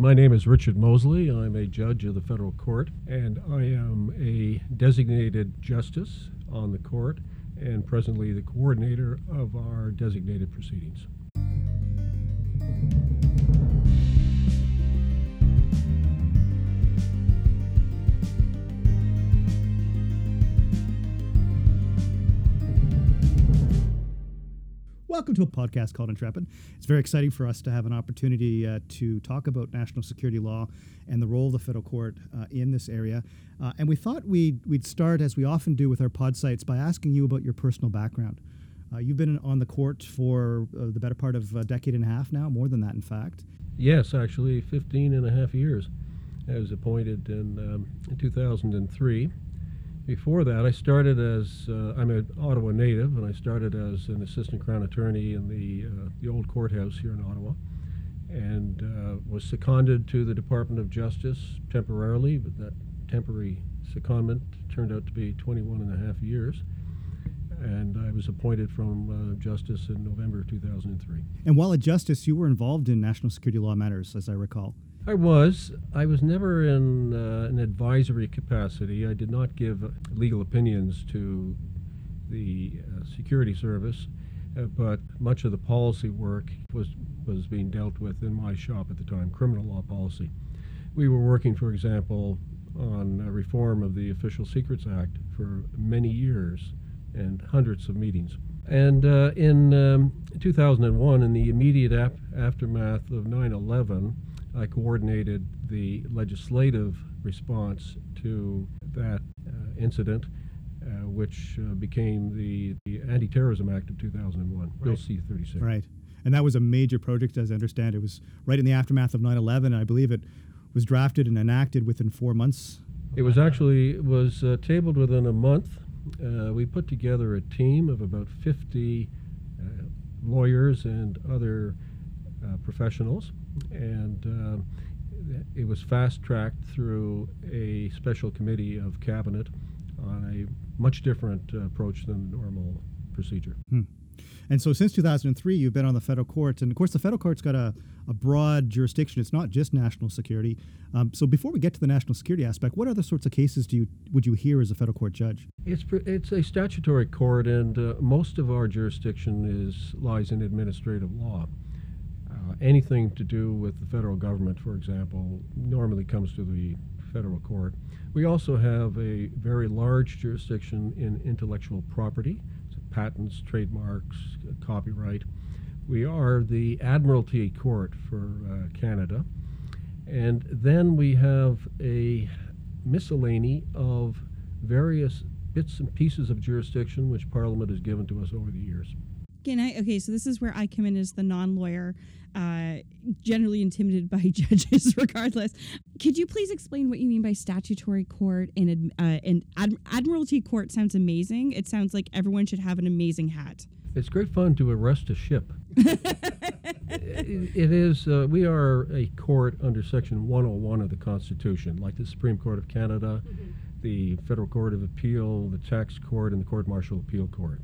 My name is Richard Mosley. I'm a judge of the federal court, and I am a designated justice on the court and presently the coordinator of our designated proceedings. Welcome to a podcast called Intrepid. It's very exciting for us to have an opportunity uh, to talk about national security law and the role of the federal court uh, in this area. Uh, and we thought we'd, we'd start, as we often do with our podsights, by asking you about your personal background. Uh, you've been on the court for uh, the better part of a decade and a half now, more than that, in fact. Yes, actually, 15 and a half years. I was appointed in, um, in 2003 before that, I started as uh, I'm an Ottawa native, and I started as an assistant crown attorney in the uh, the old courthouse here in Ottawa, and uh, was seconded to the Department of Justice temporarily, but that temporary secondment turned out to be 21 and a half years. And I was appointed from uh, Justice in November 2003. And while at Justice, you were involved in national security law matters, as I recall. I was. I was never in uh, an advisory capacity. I did not give legal opinions to the uh, security service, uh, but much of the policy work was was being dealt with in my shop at the time, criminal law policy. We were working, for example, on reform of the Official Secrets Act for many years and hundreds of meetings. And uh, in um, 2001, in the immediate ap- aftermath of 9 11, I coordinated the legislative response to that uh, incident, uh, which uh, became the, the Anti Terrorism Act of 2001, right. Bill C 36. Right. And that was a major project, as I understand. It was right in the aftermath of 9 11. I believe it was drafted and enacted within four months. It was actually it was uh, tabled within a month. Uh, we put together a team of about 50 uh, lawyers and other professionals and uh, it was fast tracked through a special committee of cabinet on a much different uh, approach than the normal procedure. Hmm. And so since 2003, you've been on the federal courts. And of course, the federal court's got a, a broad jurisdiction. It's not just national security. Um, so before we get to the national security aspect, what other sorts of cases do you would you hear as a federal court judge? It's, it's a statutory court, and uh, most of our jurisdiction is lies in administrative law. Uh, anything to do with the federal government, for example, normally comes to the federal court. We also have a very large jurisdiction in intellectual property, so patents, trademarks, copyright. We are the Admiralty Court for uh, Canada. And then we have a miscellany of various bits and pieces of jurisdiction which Parliament has given to us over the years. Can I? Okay, so this is where I come in as the non-lawyer, uh, generally intimidated by judges, regardless. Could you please explain what you mean by statutory court and uh, and Ad- Admiralty court? Sounds amazing. It sounds like everyone should have an amazing hat. It's great fun to arrest a ship. it, it is. Uh, we are a court under Section 101 of the Constitution, like the Supreme Court of Canada, mm-hmm. the Federal Court of Appeal, the Tax Court, and the Court Martial Appeal Court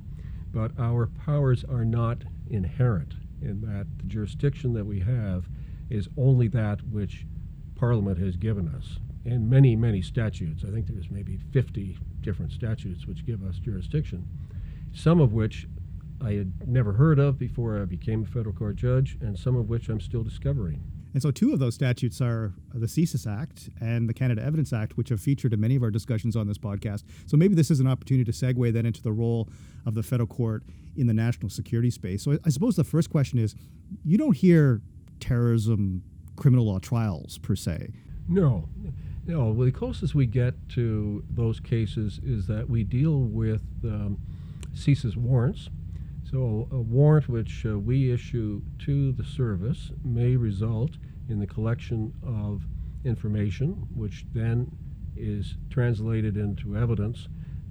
but our powers are not inherent in that the jurisdiction that we have is only that which Parliament has given us. And many, many statutes, I think there's maybe 50 different statutes which give us jurisdiction, some of which I had never heard of before I became a federal court judge, and some of which I'm still discovering. And so, two of those statutes are the CSIS Act and the Canada Evidence Act, which have featured in many of our discussions on this podcast. So, maybe this is an opportunity to segue then into the role of the federal court in the national security space. So, I suppose the first question is you don't hear terrorism criminal law trials per se. No. No, well, the closest we get to those cases is that we deal with um, CSIS warrants, so a warrant which uh, we issue to the service may result in the collection of information, which then is translated into evidence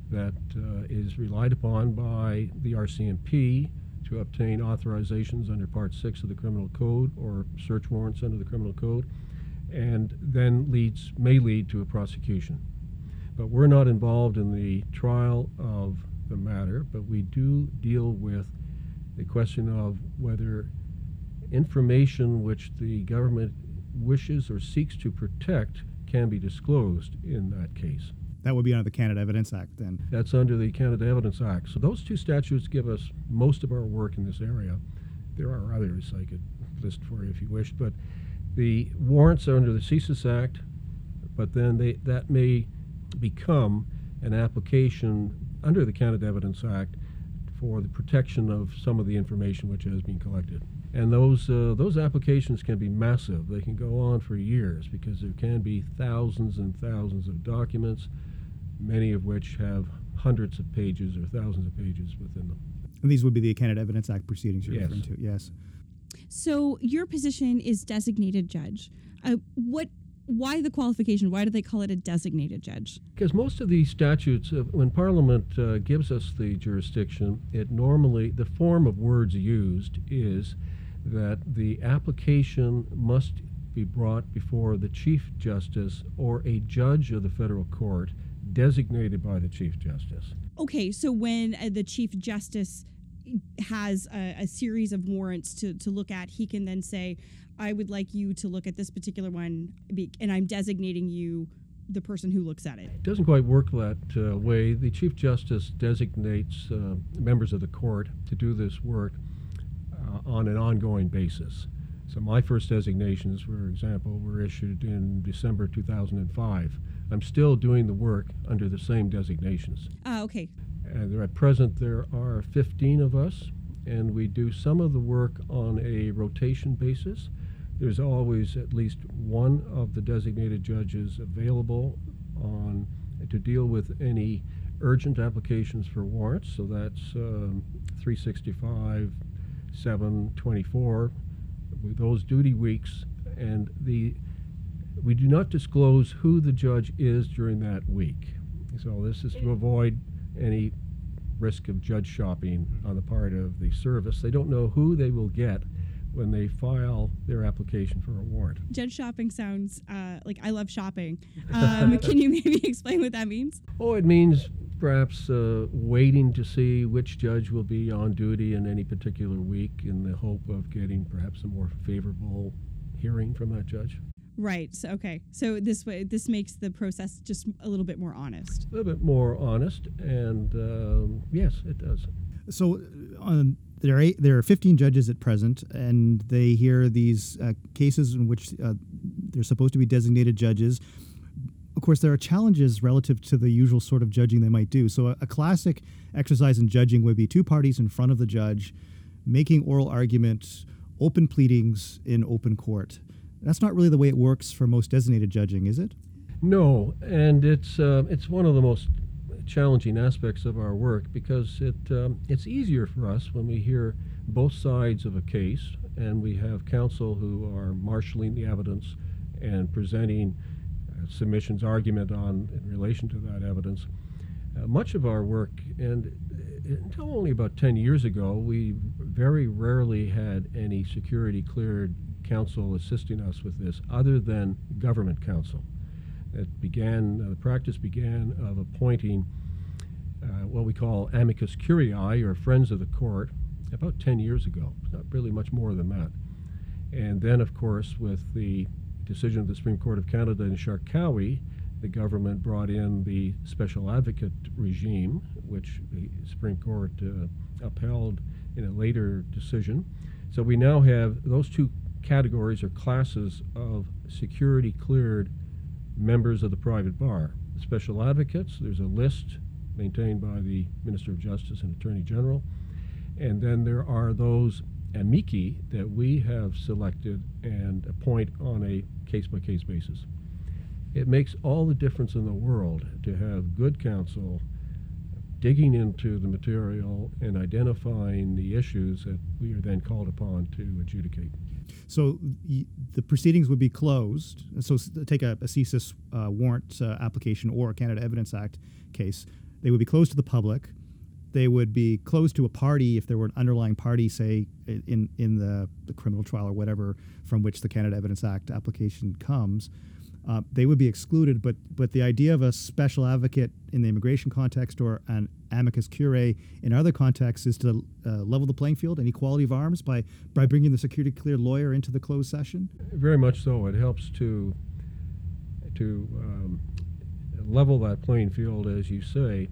that uh, is relied upon by the RCMP to obtain authorizations under Part 6 of the Criminal Code or search warrants under the Criminal Code, and then leads may lead to a prosecution. But we're not involved in the trial of the matter, but we do deal with the question of whether information which the government wishes or seeks to protect can be disclosed in that case. That would be under the Canada Evidence Act then. That's under the Canada Evidence Act. So those two statutes give us most of our work in this area. There are others I could list for you if you wished, but the warrants are under the CSIS Act, but then they, that may become an application under the Canada Evidence Act for the protection of some of the information which has been collected. And those, uh, those applications can be massive. They can go on for years because there can be thousands and thousands of documents, many of which have hundreds of pages or thousands of pages within them. And these would be the Canada Evidence Act proceedings you're Yes. referring to. Yes. So your position is designated judge. Uh, what? Why the qualification? Why do they call it a designated judge? Because most of these statutes, uh, when Parliament uh, gives us the jurisdiction, it normally, the form of words used is that the application must be brought before the Chief Justice or a judge of the federal court designated by the Chief Justice. Okay, so when uh, the chief justice has a, a series of warrants to, to look at, he can then say, "I would like you to look at this particular one, and I'm designating you the person who looks at it." It doesn't quite work that uh, way. The Chief Justice designates uh, members of the court to do this work on an ongoing basis. So my first designations, for example, were issued in December 2005. I'm still doing the work under the same designations. Ah, okay. And at present, there are 15 of us, and we do some of the work on a rotation basis. There's always at least one of the designated judges available on to deal with any urgent applications for warrants. So that's um, 365, 724, with those duty weeks, and the we do not disclose who the judge is during that week. So this is to avoid any risk of judge shopping on the part of the service. They don't know who they will get when they file their application for a warrant. Judge shopping sounds uh, like I love shopping. Um, can you maybe explain what that means? Oh, it means perhaps uh, waiting to see which judge will be on duty in any particular week in the hope of getting perhaps a more favorable hearing from that judge. Right. So, okay. So this way, this makes the process just a little bit more honest. A little bit more honest, and um, yes, it does. So uh, um, there are eight, there are 15 judges at present, and they hear these uh, cases in which uh, they're supposed to be designated judges. Of course, there are challenges relative to the usual sort of judging they might do. So a, a classic exercise in judging would be two parties in front of the judge, making oral arguments, open pleadings in open court. That's not really the way it works for most designated judging, is it? No, and it's uh, it's one of the most challenging aspects of our work because it um, it's easier for us when we hear both sides of a case and we have counsel who are marshaling the evidence and presenting submissions argument on in relation to that evidence. Uh, much of our work, and uh, until only about 10 years ago, we very rarely had any security cleared counsel assisting us with this other than government counsel. It began, uh, the practice began of appointing uh, what we call amicus curiae, or friends of the court, about 10 years ago, not really much more than that. And then, of course, with the decision of the Supreme Court of Canada in Charkaoui, the government brought in the special advocate regime, which the Supreme Court uh, upheld in a later decision. So we now have those two categories or classes of security cleared members of the private bar. Special advocates, there's a list maintained by the Minister of Justice and Attorney General. And then there are those amici that we have selected and appoint on a case by case basis. It makes all the difference in the world to have good counsel digging into the material and identifying the issues that we are then called upon to adjudicate. So the proceedings would be closed. So take a, a CSIS uh, warrant uh, application or a Canada Evidence Act case. They would be closed to the public. They would be closed to a party if there were an underlying party, say in in the, the criminal trial or whatever from which the Canada Evidence Act application comes. uh, they would be excluded. But but the idea of a special advocate in the immigration context or an amicus curiae in other contexts is to uh, level the playing field and equality of arms by by bringing the security cleared lawyer into the closed session. Very much so. It helps to to um, level that playing field, as you say.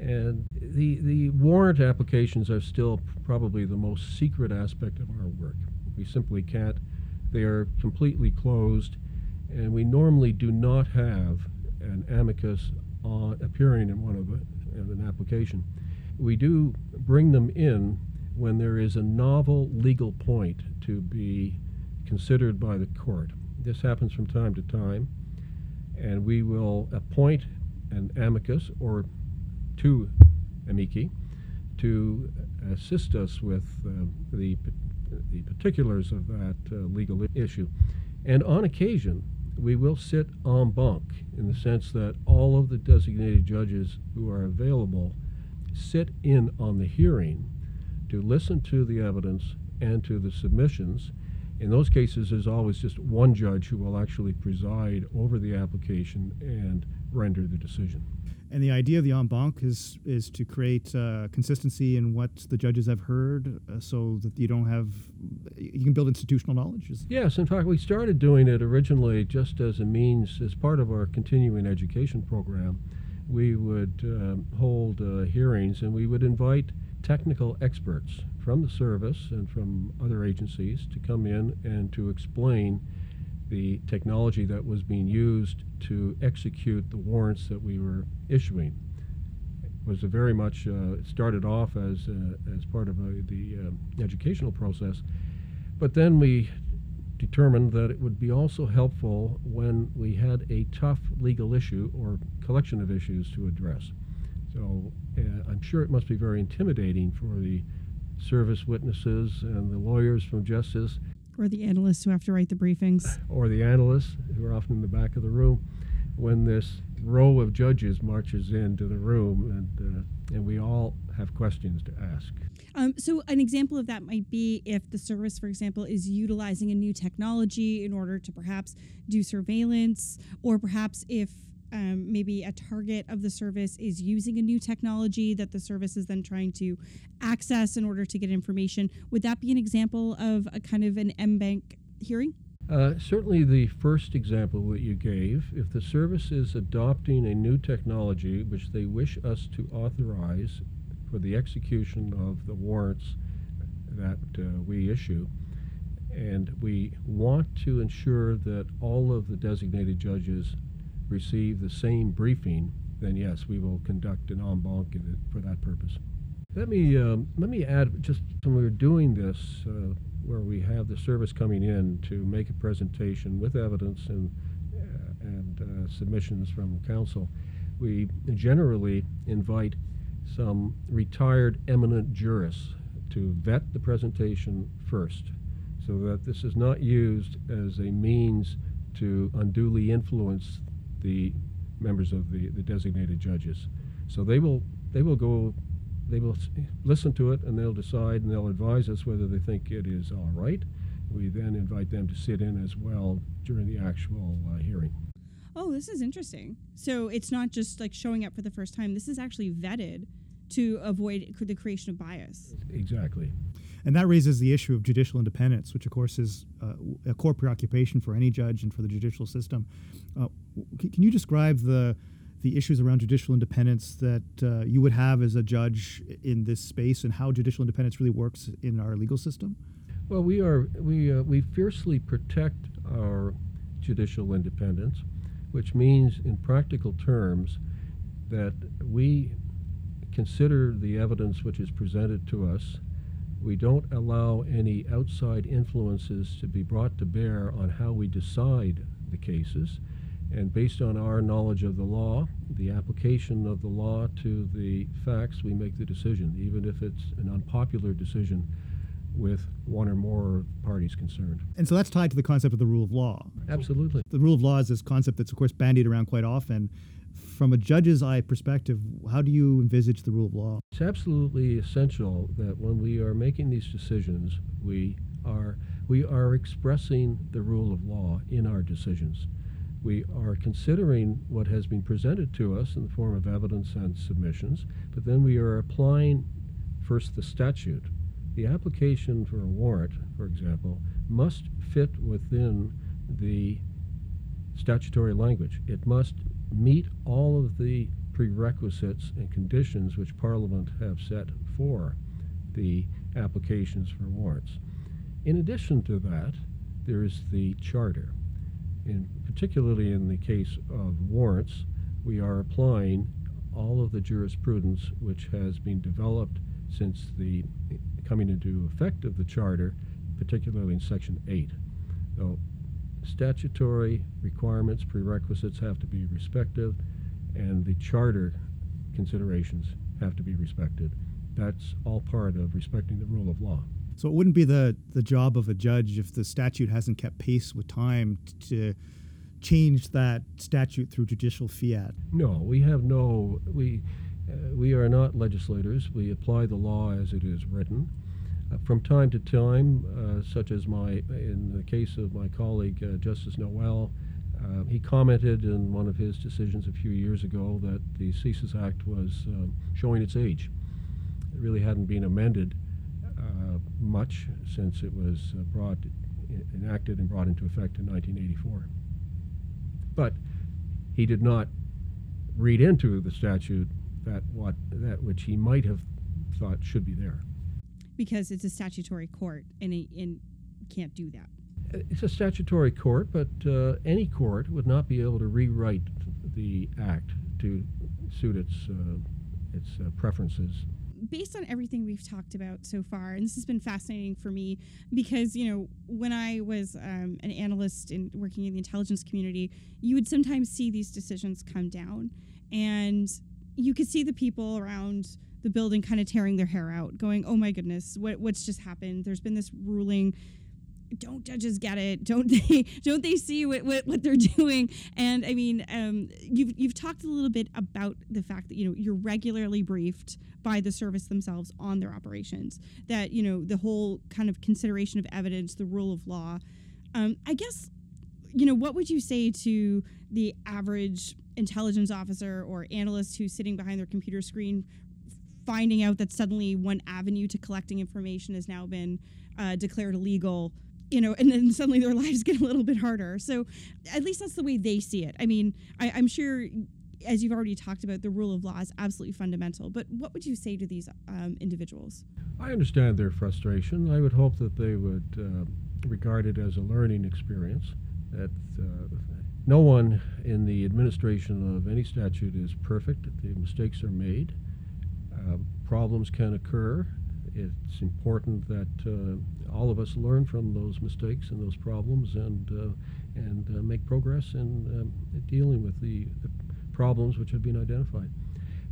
And the the warrant applications are still probably the most secret aspect of our work. We simply can't. They are completely closed, and we normally do not have an amicus on, appearing in one of in an application. We do bring them in when there is a novel legal point to be considered by the court. This happens from time to time, and we will appoint an amicus or two amici to assist us with uh, the, the particulars of that uh, legal issue. And on occasion, we will sit en banc in the sense that all of the designated judges who are available sit in on the hearing to listen to the evidence and to the submissions. In those cases, there's always just one judge who will actually preside over the application and render the decision. And the idea of the en banc is is to create uh, consistency in what the judges have heard, uh, so that you don't have you can build institutional knowledge. Yes, in fact, we started doing it originally just as a means, as part of our continuing education program. We would um, hold uh, hearings and we would invite technical experts from the service and from other agencies to come in and to explain the technology that was being used to execute the warrants that we were issuing. It was very much uh, started off as uh, as part of a, the uh, educational process, but then we determined that it would be also helpful when we had a tough legal issue or collection of issues to address. So uh, I'm sure it must be very intimidating for the service witnesses and the lawyers from justice or the analysts who have to write the briefings. Or the analysts who are often in the back of the room when this row of judges marches into the room and, uh, and we all have questions to ask. Um, so, an example of that might be if the service, for example, is utilizing a new technology in order to perhaps do surveillance, or perhaps if um, maybe a target of the service is using a new technology that the service is then trying to access in order to get information. Would that be an example of a kind of an en banc hearing? Uh, certainly, the first example that you gave, if the service is adopting a new technology which they wish us to authorize for the execution of the warrants that uh, we issue, and we want to ensure that all of the designated judges receive the same briefing, then yes, we will conduct an en banc for that purpose. Let me um, let me add just when we are doing this, uh, where we have the service coming in to make a presentation with evidence and uh, and uh, submissions from counsel, we generally invite some retired eminent jurists to vet the presentation first, so that this is not used as a means to unduly influence the members of the, the designated judges. So they will they will go they will listen to it and they'll decide and they'll advise us whether they think it is all right. We then invite them to sit in as well during the actual uh, hearing. Oh, this is interesting. So it's not just like showing up for the first time. This is actually vetted to avoid the creation of bias. Exactly. And that raises the issue of judicial independence, which, of course, is uh, a core preoccupation for any judge and for the judicial system. Uh, can you describe the the issues around judicial independence that uh, you would have as a judge in this space, and how judicial independence really works in our legal system? Well, we are we uh, we fiercely protect our judicial independence, which means, in practical terms, that we consider the evidence which is presented to us. We don't allow any outside influences to be brought to bear on how we decide the cases. And based on our knowledge of the law, the application of the law to the facts, we make the decision, even if it's an unpopular decision with one or more parties concerned. And so that's tied to the concept of the rule of law. Absolutely. The rule of law is this concept that's, of course, bandied around quite often from a judge's eye perspective, how do you envisage the rule of law? It's absolutely essential that when we are making these decisions, we are we are expressing the rule of law in our decisions. We are considering what has been presented to us in the form of evidence and submissions, but then we are applying first the statute. The application for a warrant, for example, must fit within the statutory language. It must meet all of the prerequisites and conditions which Parliament have set for the applications for warrants. In addition to that, there is the charter. In, particularly in the case of warrants, we are applying all of the jurisprudence which has been developed since the coming into effect of the charter, particularly in Section 8. So statutory requirements, prerequisites have to be respected, and the charter considerations have to be respected. That's all part of respecting the rule of law. So it wouldn't be the, the job of a judge if the statute hasn't kept pace with time to change that statute through judicial fiat. No, we have no we uh, we are not legislators. We apply the law as it is written. From time to time, uh, such as my in the case of my colleague uh, Justice Noel, uh, he commented in one of his decisions a few years ago that the CSIS Act was um, showing its age. It really hadn't been amended much since it was brought enacted and brought into effect in 1984. But he did not read into the statute that what that which he might have thought should be there. Because it's a statutory court and it and can't do that. It's a statutory court, but uh, any court would not be able to rewrite the act to suit its uh, its uh, preferences based on everything we've talked about so far, and this has been fascinating for me because, you know, when I was um, an analyst in working in the intelligence community, you would sometimes see these decisions come down, and you could see the people around the building kind of tearing their hair out, going, "Oh my goodness, what what's just happened? There's been this ruling don't judges get it? Don't they don't they see what, what, what they're doing? And I mean, um, you've you've talked a little bit about the fact that you know you're regularly briefed by the service themselves on their operations. That you know the whole kind of consideration of evidence, the rule of law. Um, I guess you know what would you say to the average intelligence officer or analyst who's sitting behind their computer screen finding out that suddenly one avenue to collecting information has now been uh, declared illegal you know, and then suddenly their lives get a little bit harder. So at least that's the way they see it. I mean, I, I'm sure as you've already talked about, the rule of law is absolutely fundamental. But what would you say to these um, individuals? I understand their frustration. I would hope that they would uh, regard it as a learning experience. That uh, no one in the administration of any statute is perfect. The mistakes are made. Uh, problems can occur it's important that uh, all of us learn from those mistakes and those problems and uh, and make progress in dealing with the, the, problems which have been identified.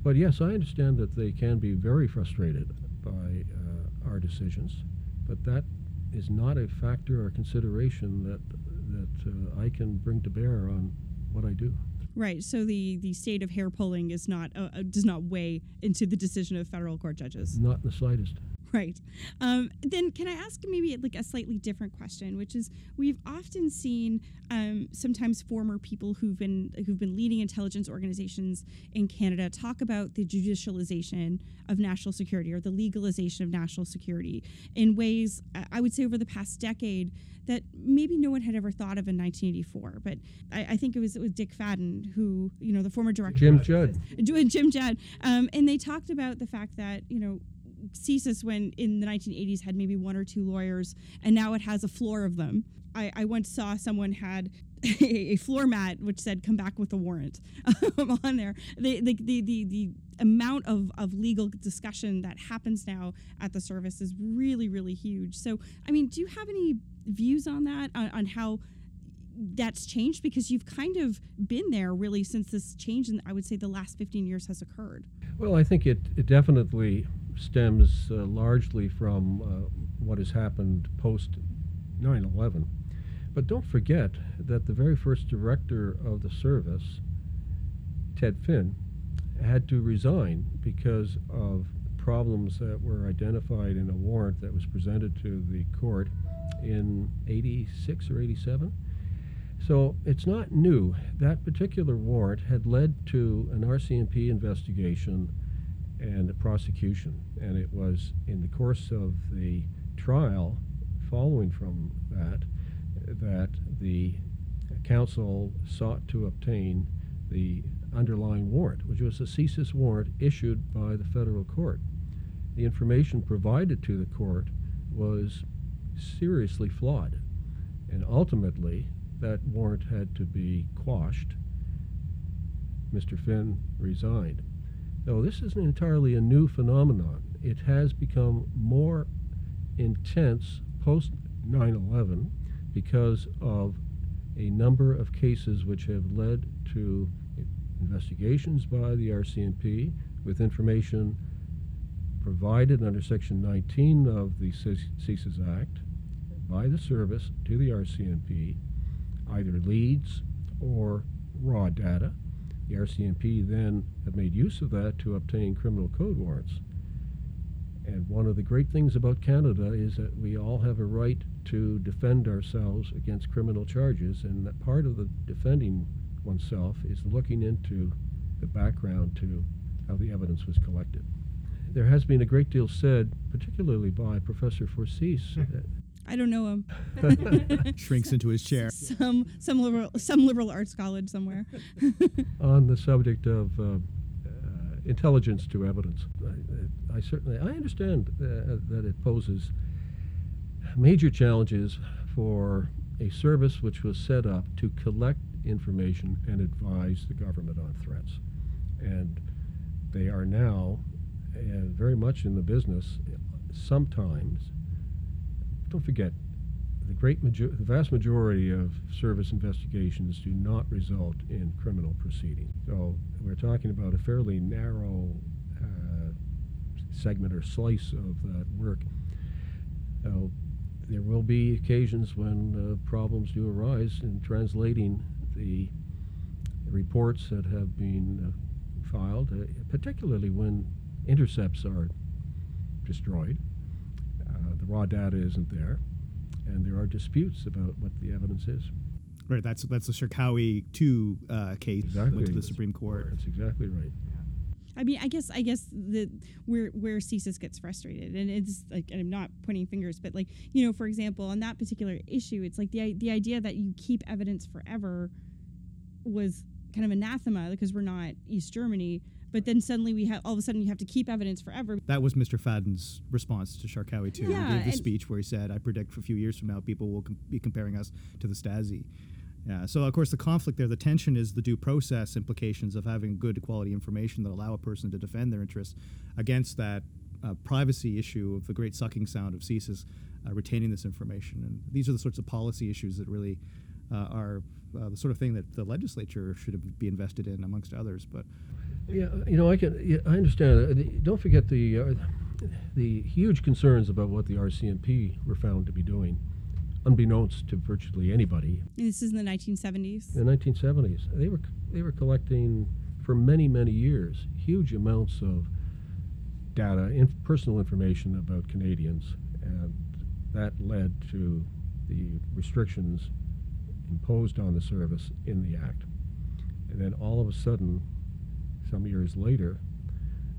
But yes, I understand that they can be very frustrated by uh, our decisions, but that is not a factor or consideration that that uh, I can bring to bear on what I do. Right. So the the state of hair pulling is not uh, does not weigh into the decision of federal court judges. Not in the slightest. Right. Um, then can I ask maybe like a slightly different question, which is we've often seen um, sometimes former people who've been who've been leading intelligence organizations in Canada talk about the judicialization of national security or the legalization of national security in ways I would say over the past decade that maybe no one had ever thought of in 1984. But I, I think it was it was Dick Fadden who you know the former director Jim Judd Jim Judd, um, and they talked about the fact that you know CSIS when in the 1980s had maybe one or two lawyers, and now it has a floor of them. I, I once saw someone had a, floor mat which said "Come back with a warrant" on there. The, the, the, the, the amount of, of legal discussion that happens now at the service is really really huge. So, I mean, do you have any views on that on, on how? that's changed because you've kind of been there really since this change in I would say the last 15 years has occurred. Well, I think it, it definitely stems uh, largely from uh, what has happened post 9 11. But don't forget that the very first director of the service, Ted Finn, had to resign because of problems that were identified in a warrant that was presented to the court in 86 or 87. So it's not new. That particular warrant had led to an RCMP investigation and the prosecution. And it was in the course of the trial following from that that the council sought to obtain the underlying warrant, which was a CSIS warrant issued by the federal court. The information provided to the court was seriously flawed. And ultimately, that warrant had to be quashed. Mr. Finn resigned. Now, this isn't entirely a new phenomenon. It has become more intense post 9 11 because of a number of cases which have led to investigations by the RCMP with information provided under Section 19 of the CSIS Act by the service to the RCMP, either leads or raw data. The RCMP then have made use of that to obtain criminal code warrants. And one of the great things about Canada is that we all have a right to defend ourselves against criminal charges, and that part of the defending oneself is looking into the background to how the evidence was collected there has been a great deal said, particularly by Professor Forcese. I don't know him. Shrinks into his chair. Some some liberal some liberal arts college somewhere. on the subject of uh, uh, intelligence to evidence, I, I, certainly I understand uh, that it poses major challenges for a service which was set up to collect information and advise the government on threats, and they are now and very much in the business, sometimes, don't forget, the great major- the vast majority of service investigations do not result in criminal proceedings. So we're talking about a fairly narrow uh, segment or slice of that work. Now, there will be occasions when uh, problems do arise in translating the reports that have been uh, filed, uh, particularly when intercepts are destroyed, the raw data isn't there, and there are disputes about what the evidence is. Right, that's that's the Charkaoui two uh, case exactly. went to the Supreme Court. That's exactly right. I mean, I guess I guess the where where CSIS gets frustrated, and it's like, and I'm not pointing fingers, but like you know, for example, on that particular issue, it's like the the idea that you keep evidence forever was kind of anathema because we're not East Germany but then suddenly we have all of a sudden you have to keep evidence forever. That was Mr. Fadden's response to Charkaoui too. Yeah, he gave the speech where he said, "I predict for a few years from now, people will com- be comparing us to the Stasi." Yeah. So of course the conflict there, the tension is the due process implications of having good quality information that allow a person to defend their interests against that uh, privacy issue of the great sucking sound of CSIS uh, retaining this information. And these are the sorts of policy issues that really uh, are uh, the sort of thing that the legislature should be invested in, amongst others. But yeah, you know, I can. Yeah, I understand. Don't forget the uh, the huge concerns about what the RCMP were found to be doing, unbeknownst to virtually anybody. This is in the 1970s. In the 1970s, they were they were collecting for many many years huge amounts of data, in, personal information about Canadians, and that led to the restrictions imposed on the service in the act. And then all of a sudden, some years later,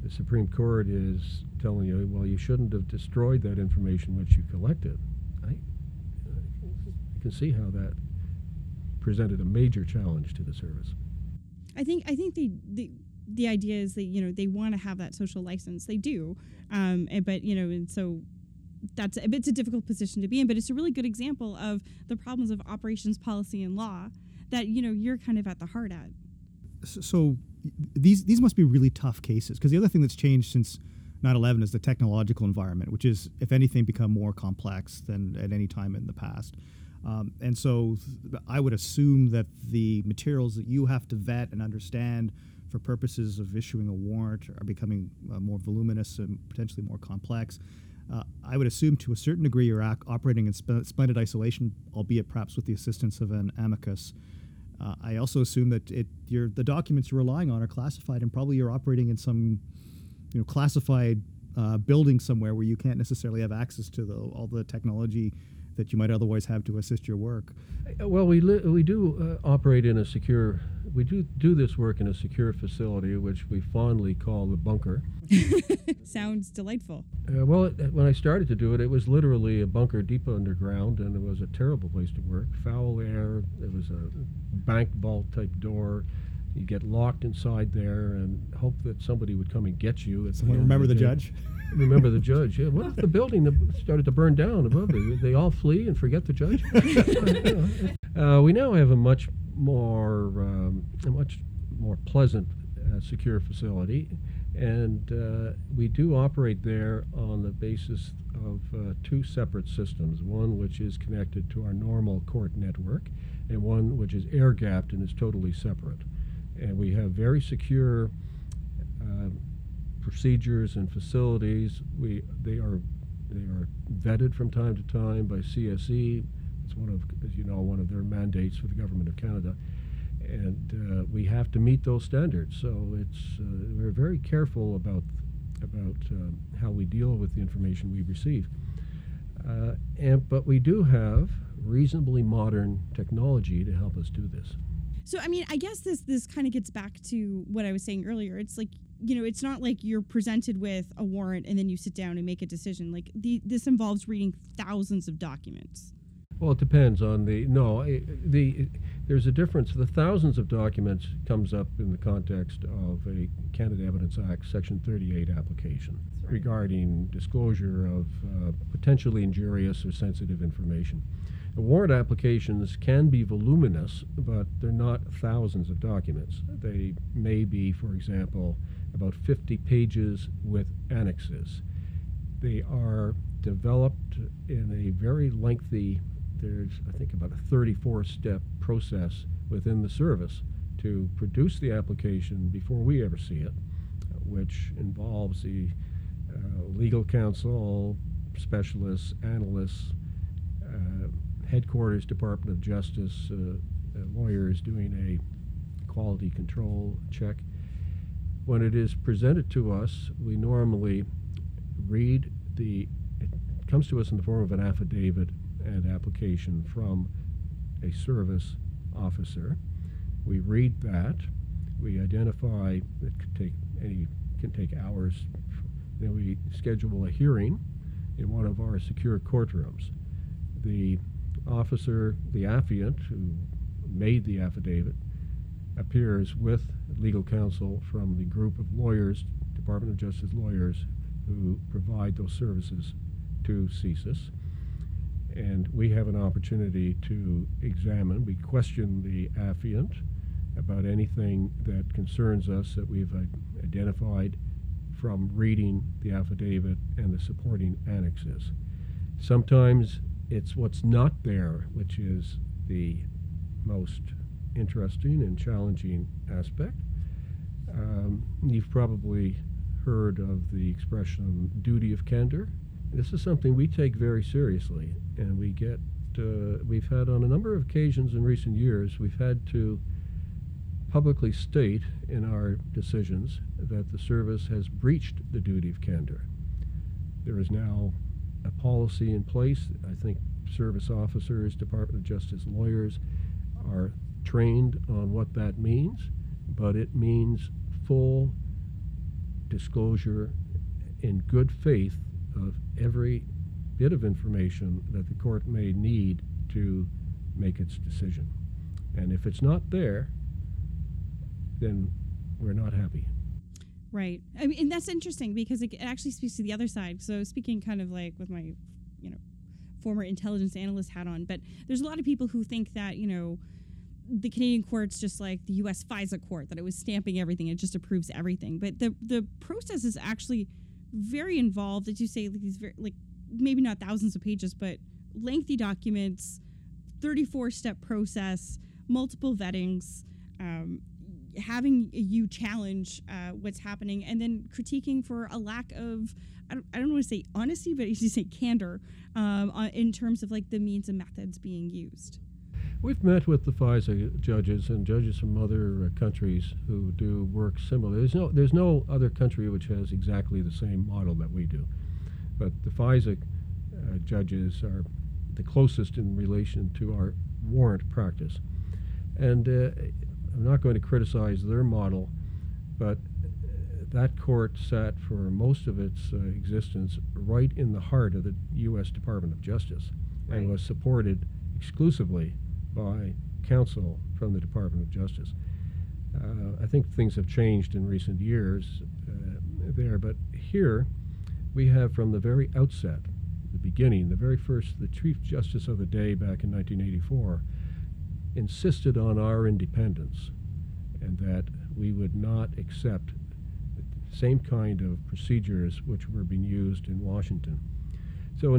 the Supreme Court is telling you, well, you shouldn't have destroyed that information which you collected. I, I can see how that presented a major challenge to the service. I think I think the the, the idea is that you know they want to have that social license. They do, um, and, but you know, and so that's it's a difficult position to be in. But it's a really good example of the problems of operations policy and law that you know you're kind of at the heart at. So these these must be really tough cases because the other thing that's changed since 9/11 is the technological environment, which is, if anything, become more complex than at any time in the past. Um, and so, th- I would assume that the materials that you have to vet and understand for purposes of issuing a warrant are becoming uh, more voluminous and potentially more complex. Uh, I would assume to a certain degree you're ac- operating in sp- splendid isolation, albeit perhaps with the assistance of an amicus. Uh, I also assume that it the documents you're relying on are classified, and probably you're operating in some you know classified uh, building somewhere where you can't necessarily have access to the, all the technology that you might otherwise have to assist your work. Uh, Well, we li- we do uh, operate in a secure. We do do this work in a secure facility, which we fondly call the bunker. Sounds delightful. Uh, well, it, when I started to do it, it was literally a bunker deep underground, and it was a terrible place to work. Foul air. It was a bank vault type door. You get locked inside there and hope that somebody would come and get you. at the Someone remember the day. judge? Remember the judge. Yeah. What if the building started to burn down above it? They all flee and forget the judge. uh, we now have a much more, um, a much more pleasant, uh, secure facility, and uh, we do operate there on the basis of uh, two separate systems. One which is connected to our normal court network, and one which is air gapped and is totally separate. And we have very secure. Uh, procedures and facilities. We they are they are vetted from time to time by CSE. It's one of, as you know, one of their mandates for the government of Canada, and uh, we have to meet those standards. So it's uh, we're very careful about about um, how we deal with the information we receive. Uh, and but we do have reasonably modern technology to help us do this. So I mean, I guess this this kind of gets back to what I was saying earlier. It's like you know, it's not like you're presented with a warrant and then you sit down and make a decision. Like the this involves reading thousands of documents. Well, it depends on the no. i- The there's a difference. The thousands of documents comes up in the context of a Canada Evidence Act Section 38 application regarding disclosure of uh, potentially injurious or sensitive information. The warrant applications can be voluminous, but they're not thousands of documents. They may be, for example, about 50 pages with annexes they are developed in a very lengthy there's i think about a 34 step process within the service to produce the application before we ever see it which involves the uh, legal counsel specialists analysts uh, headquarters department of justice uh, uh, lawyers doing a quality control check. When it is presented to us we normally read the it comes to us in the form of an affidavit and application from a service officer. We read that. We identify it could take any can take hours. Then we schedule a hearing in one of our secure courtrooms. The officer the affiant who made the affidavit appears with legal counsel from the group of lawyers department of justice lawyers who provide those services to CSIS. And we have an opportunity to examine, we question the affiant about anything that concerns us that we've identified from reading the affidavit and the supporting annexes. Sometimes it's what's not there, which is the most interesting and challenging aspect. Um, you've probably heard of the expression duty of candor. This is something we take very seriously, and we get. Uh, we've had on a number of occasions in recent years, we've had to publicly state in our decisions that the service has breached the duty of candor. There is now a policy in place. I think service officers, Department of Justice lawyers are trained on what that means, but it means full disclosure in good faith of every bit of information that the court may need to make its decision. And if it's not there, then we're not happy. Right. I mean, and that's interesting because it actually speaks to the other side. So speaking kind of like with my, you know, former intelligence analyst hat on, but there's a lot of people who think that you know, the Canadian court's just like the U.S. FISA court that it was stamping everything, it just approves everything. But the the process is actually very involved, as you say, like these very like maybe not thousands of pages, but lengthy documents, 34 step process, multiple vettings. Um, having you challenge uh, what's happening and then critiquing for a lack of I don't, I don't want to say honesty but you should say candor um, in terms of like the means and methods being used We've met with the FISA judges and judges from other uh, countries who do work similar. There's no, there's no other country which has exactly the same model that we do. But the FISA uh, judges are the closest in relation to our warrant practice. And uh, I'm not going to criticize their model, but that court sat for most of its uh, existence right in the heart of the U.S. Department of Justice Right. and was supported exclusively by counsel from the Department of Justice. Uh, I think things have changed in recent years uh, there, but here we have from the very outset, the beginning, the very first, the Chief Justice of the day back in 1984 insisted on our independence and that we would not accept the same kind of procedures which were being used in Washington. So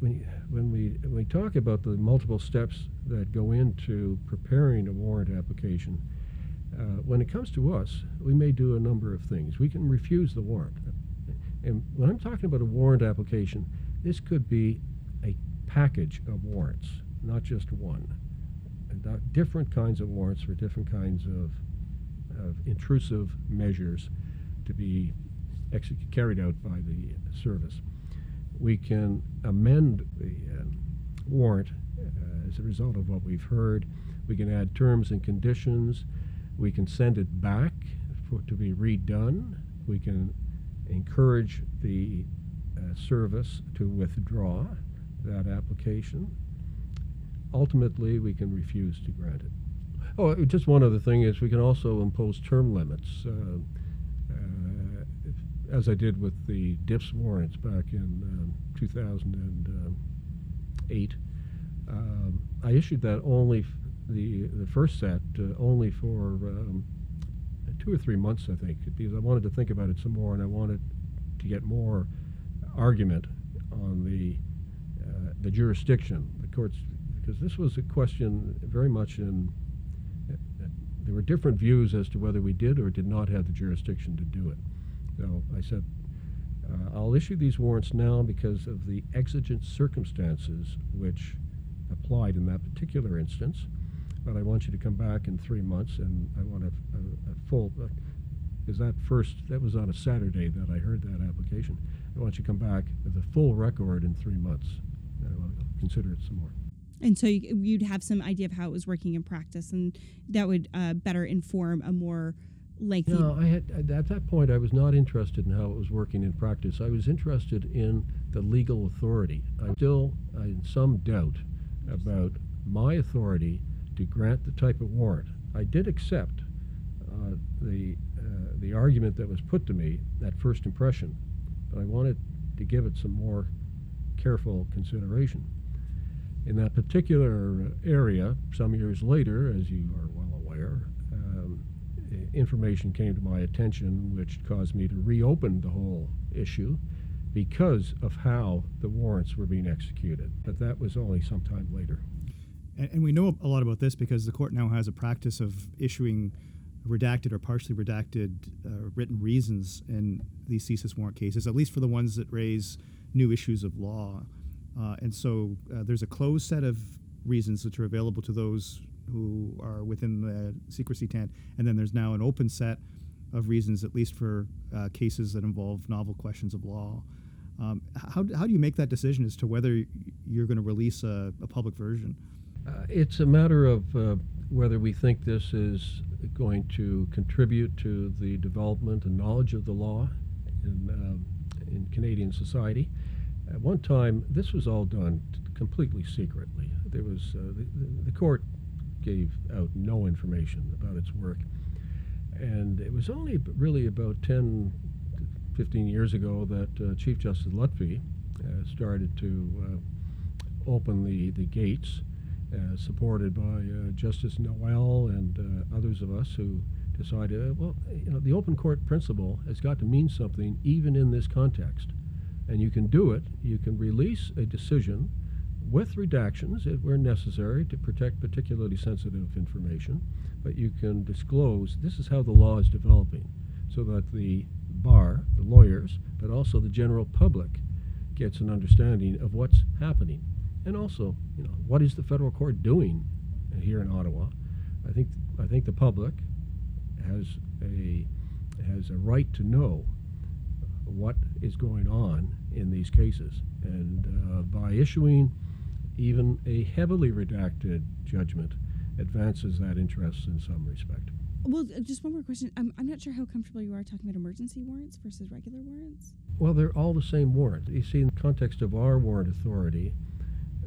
when, when, when, we, when we talk about the multiple steps that go into preparing a warrant application, uh, when it comes to us, we may do a number of things. We can refuse the warrant. And when I'm talking about a warrant application, this could be a package of warrants, not just one. And different kinds of warrants for different kinds of, of intrusive measures to be carried out by the service. We can amend the um, warrant uh, as a result of what we've heard. We can add terms and conditions. We can send it back for, to be redone. We can encourage the uh, service to withdraw that application. Ultimately, we can refuse to grant it. Oh, uh, just one other thing is we can also impose term limits, uh, uh, as I did with the DIPS warrants back in um, 2008. Um, I issued that only the the first set uh, only for um, two or three months, I think, because I wanted to think about it some more, and I wanted to get more argument on the uh, the jurisdiction, the courts, because this was a question very much in. uh, There were different views as to whether we did or did not have the jurisdiction to do it. So I said, uh, I'll issue these warrants now because of the exigent circumstances which applied in that particular instance. But I want you to come back in three months, and I want a, a, a full. Because that first, that was on a Saturday that I heard that application. I want you to come back with a full record in three months. And I want to consider it some more. And so you- you'd have some idea of how it was working in practice, and that would uh, better inform a more No, I had at that point I was not interested in how it was working in practice. I was interested in the legal authority. I'm still in some doubt about my authority to grant the type of warrant. I did accept uh, the uh, the argument that was put to me at first impression, but I wanted to give it some more careful consideration. In that particular area, some years later, as you are well aware, i- information came to my attention which caused me to reopen the whole issue because of how the warrants were being executed. But that was only some time later. And, and we know a lot about this because the court now has a practice of issuing redacted or partially redacted uh, written reasons in these CSIS warrant cases, at least for the ones that raise new issues of law. Uh, and so uh, there's a closed set of reasons which are available to those who are within the secrecy tent, and then there's now an open set of reasons, at least for uh, cases that involve novel questions of law. Um, how, how do you make that decision as to whether you're going to release a, a public version? Uh, it's a matter of uh, whether we think this is going to contribute to the development and knowledge of the law in, um, in Canadian society. At one time, this was all done completely secretly. There was uh, the, the court gave out no information about its work, and it was only really about 10, 15 years ago that uh, Chief Justice Lutfy uh, started to uh, open the, the gates uh, supported by uh, Justice Noel and uh, others of us who decided, well, you know, the open court principle has got to mean something even in this context. And you can do it. You can release a decision with redactions if where necessary to protect particularly sensitive information, but you can disclose this is how the law is developing so that the bar, the lawyers, but also the general public gets an understanding of what's happening. And also, you know, what is the federal court doing here in Ottawa? I think I think the public has a has a right to know what is going on in these cases, and uh, by issuing even a heavily redacted judgment advances that interest in some respect. Well, uh, just one more question. I'm, I'm not sure how comfortable you are talking about emergency warrants versus regular warrants. Well, they're all the same warrant. You see, in the context of our warrant authority,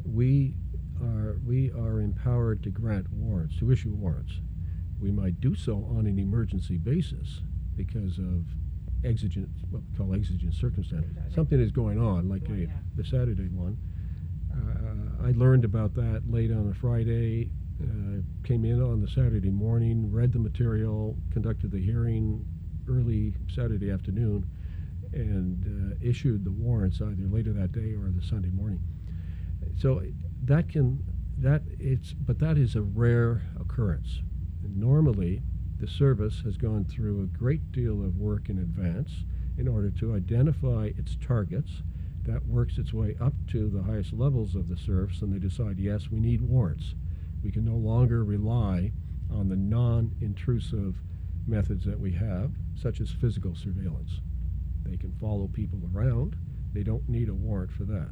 we are we are empowered to grant warrants, to issue warrants. We might do so on an emergency basis because of exigent, what we call exigent circumstances. Something is going on, like a, the Saturday one. Uh, I learned about that late on a Friday. Uh, came in on the Saturday morning, read the material, conducted the hearing early Saturday afternoon, and uh, issued the warrants either later that day or the Sunday morning. So that can that it's but that is a rare occurrence. Normally, the service has gone through a great deal of work in advance in order to identify its targets. That works its way up to the highest levels of the service, and they decide, yes, we need warrants. We can no longer rely on the non intrusive methods that we have, such as physical surveillance. They can follow people around, they don't need a warrant for that.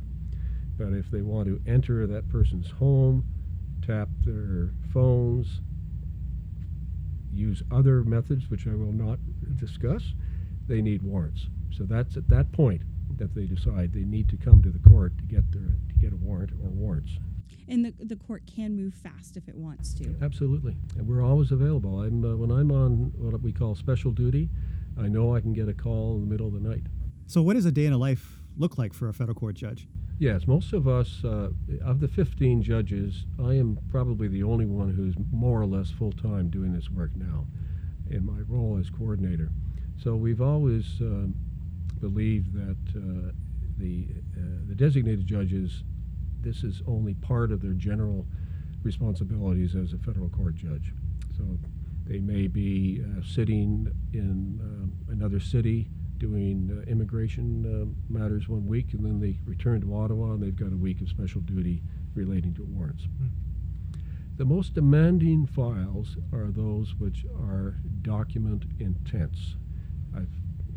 But if they want to enter that person's home, tap their phones, use other methods, which I will not discuss, they need warrants. So that's at that point that they decide they need to come to the court to get their to get a warrant or warrants. And the, the court can move fast if it wants to. Absolutely, and we're always available. I'm uh, when I'm on what we call special duty, I know I can get a call in the middle of the night. So, what does a day in a life look like for a federal court judge? Yes, most of us, uh, of the 15 judges, I am probably the only one who's more or less full time doing this work now in my role as coordinator. So we've always uh, believed that uh, the, uh, the designated judges, this is only part of their general responsibilities as a federal court judge. So they may be uh, sitting in um, another city doing uh, immigration uh, matters one week, and then they return to Ottawa and they've got a week of special duty relating to warrants. Mm. The most demanding files are those which are document intense. I've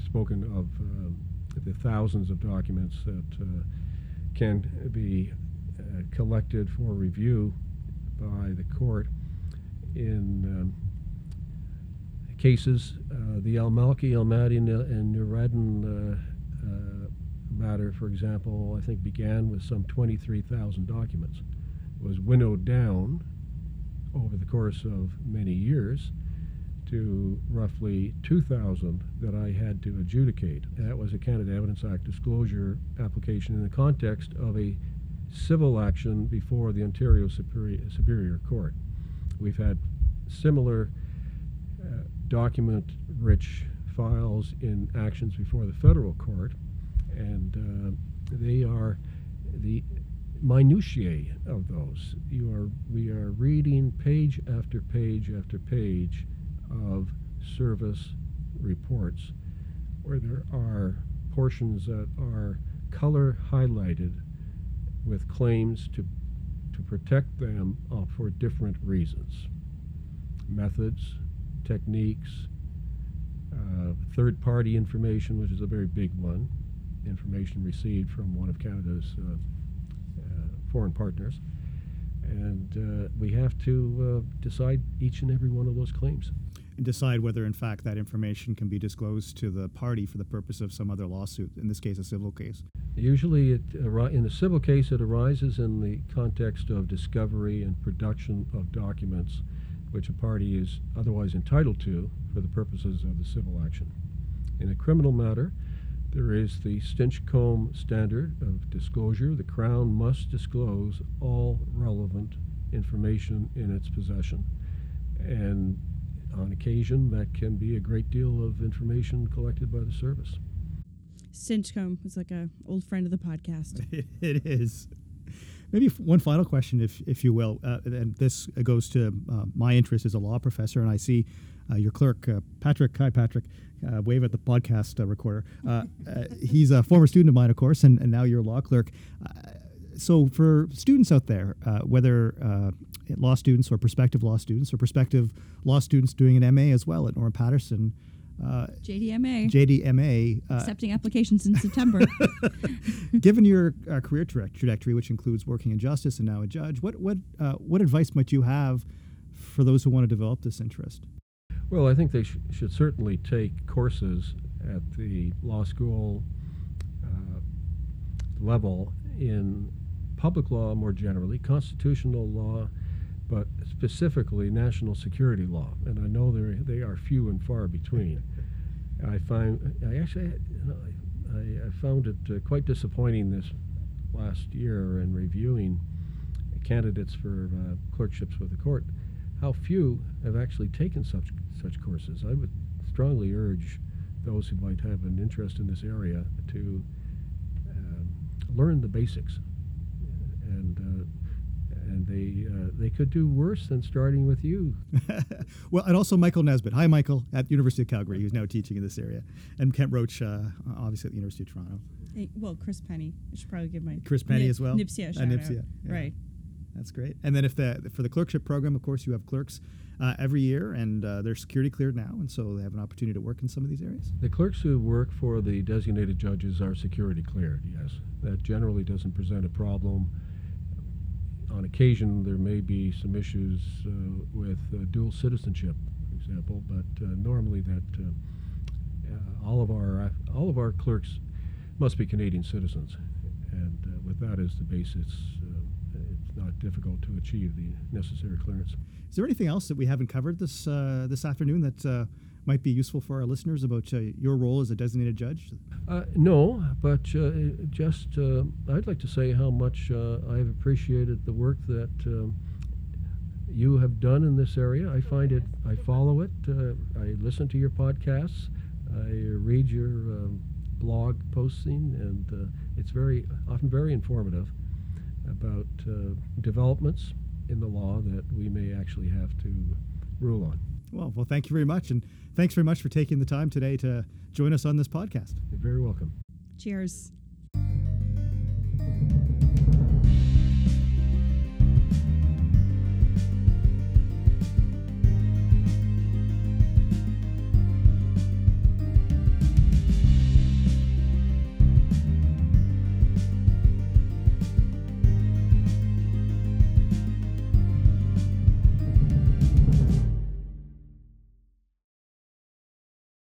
spoken of uh, the thousands of documents that uh, can be uh, collected for review by the court in um, cases, uh, the Al Malki, Al Mahdi, and Nureddin matter, for example, I think began with some 23,000 documents. It was winnowed down over the course of many years to roughly 2,000 that I had to adjudicate. That was a Canada Evidence Act disclosure application in the context of a civil action before the Ontario Superior, Superior Court. We've had similar document rich files in actions before the federal court, and uh, they are the minutiae of those. You are we are reading page after page after page of service reports where there are portions that are color highlighted with claims to to protect them uh, for different reasons methods techniques, uh, third party information, which is a very big one, information received from one of Canada's uh, uh foreign partners. And uh, we have to uh, decide each and every one of those claims. Decide whether, in fact, that information can be disclosed to the party for the purpose of some other lawsuit, in this case, a civil case. Usually, it, in a civil case, it arises in the context of discovery and production of documents which a party is otherwise entitled to for the purposes of the civil action. In a criminal matter, there is the Stinchcombe standard of disclosure. The Crown must disclose all relevant information in its possession. And on occasion, that can be a great deal of information collected by the service. Stinchcombe is like a old friend of the podcast. it is. Maybe one final question, if if you will, uh, and this goes to uh, my interest as a law professor, and I see uh, your clerk, uh, Patrick. Hi, Patrick. Uh, wave at the podcast uh, recorder. he's a former student of mine, of course, and, and now you're a law clerk. so, for students out there, whether law students or prospective law students or prospective law students doing an MA as well at Norman Paterson. uh, JDMA. JDMA. Uh, accepting applications in September. given your uh, career tra- trajectory, which includes working in justice and now a judge, what what uh, what advice might you have for those who want to develop this interest? Well, I think they sh- should certainly take courses at the law school uh, level in public law more generally, constitutional law, but specifically national security law. And I know they are few and far between. I find I actually I, I, found it uh, quite disappointing this last year in reviewing candidates for uh, clerkships with the court how few have actually taken such such courses. I would strongly urge those who might have an interest in this area to um, learn the basics, and uh, and they uh, they could do worse than starting with you. well, and also Michael Nesbitt. Hi, Michael, at University of Calgary, who's now teaching in this area, and Kent Roach, uh, obviously at the University of Toronto. Hey, well, Chris Penny. I should probably give my Chris Penny as well. NPSIA shout NPSIA, out. Yeah. Right. That's great. And then if the for the clerkship program, of course, you have clerks uh, every year, and uh, they're security cleared now, and so they have an opportunity to work in some of these areas. The clerks who work for the designated judges are security cleared. Yes, that generally doesn't present a problem. On occasion, there may be some issues uh, with uh, dual citizenship, for example, but uh, normally that uh, all of our all of our clerks must be Canadian citizens, and with that as the basis it's not difficult to achieve the necessary clearance. Is there anything else that we haven't covered this uh, this afternoon that uh, might be useful for our listeners about uh, your role as a designated judge? Uh, no, but uh, just uh, I'd like to say how much I've appreciated the work that um, you have done in this area. I find it, I follow it, I listen to your podcasts, I read your um, blog posting, and it's very often very informative about uh, developments in the law that we may actually have to rule on. Well, well, thank you very much, and Thanks very much for taking the time today to join us on this podcast. You're very welcome. Cheers.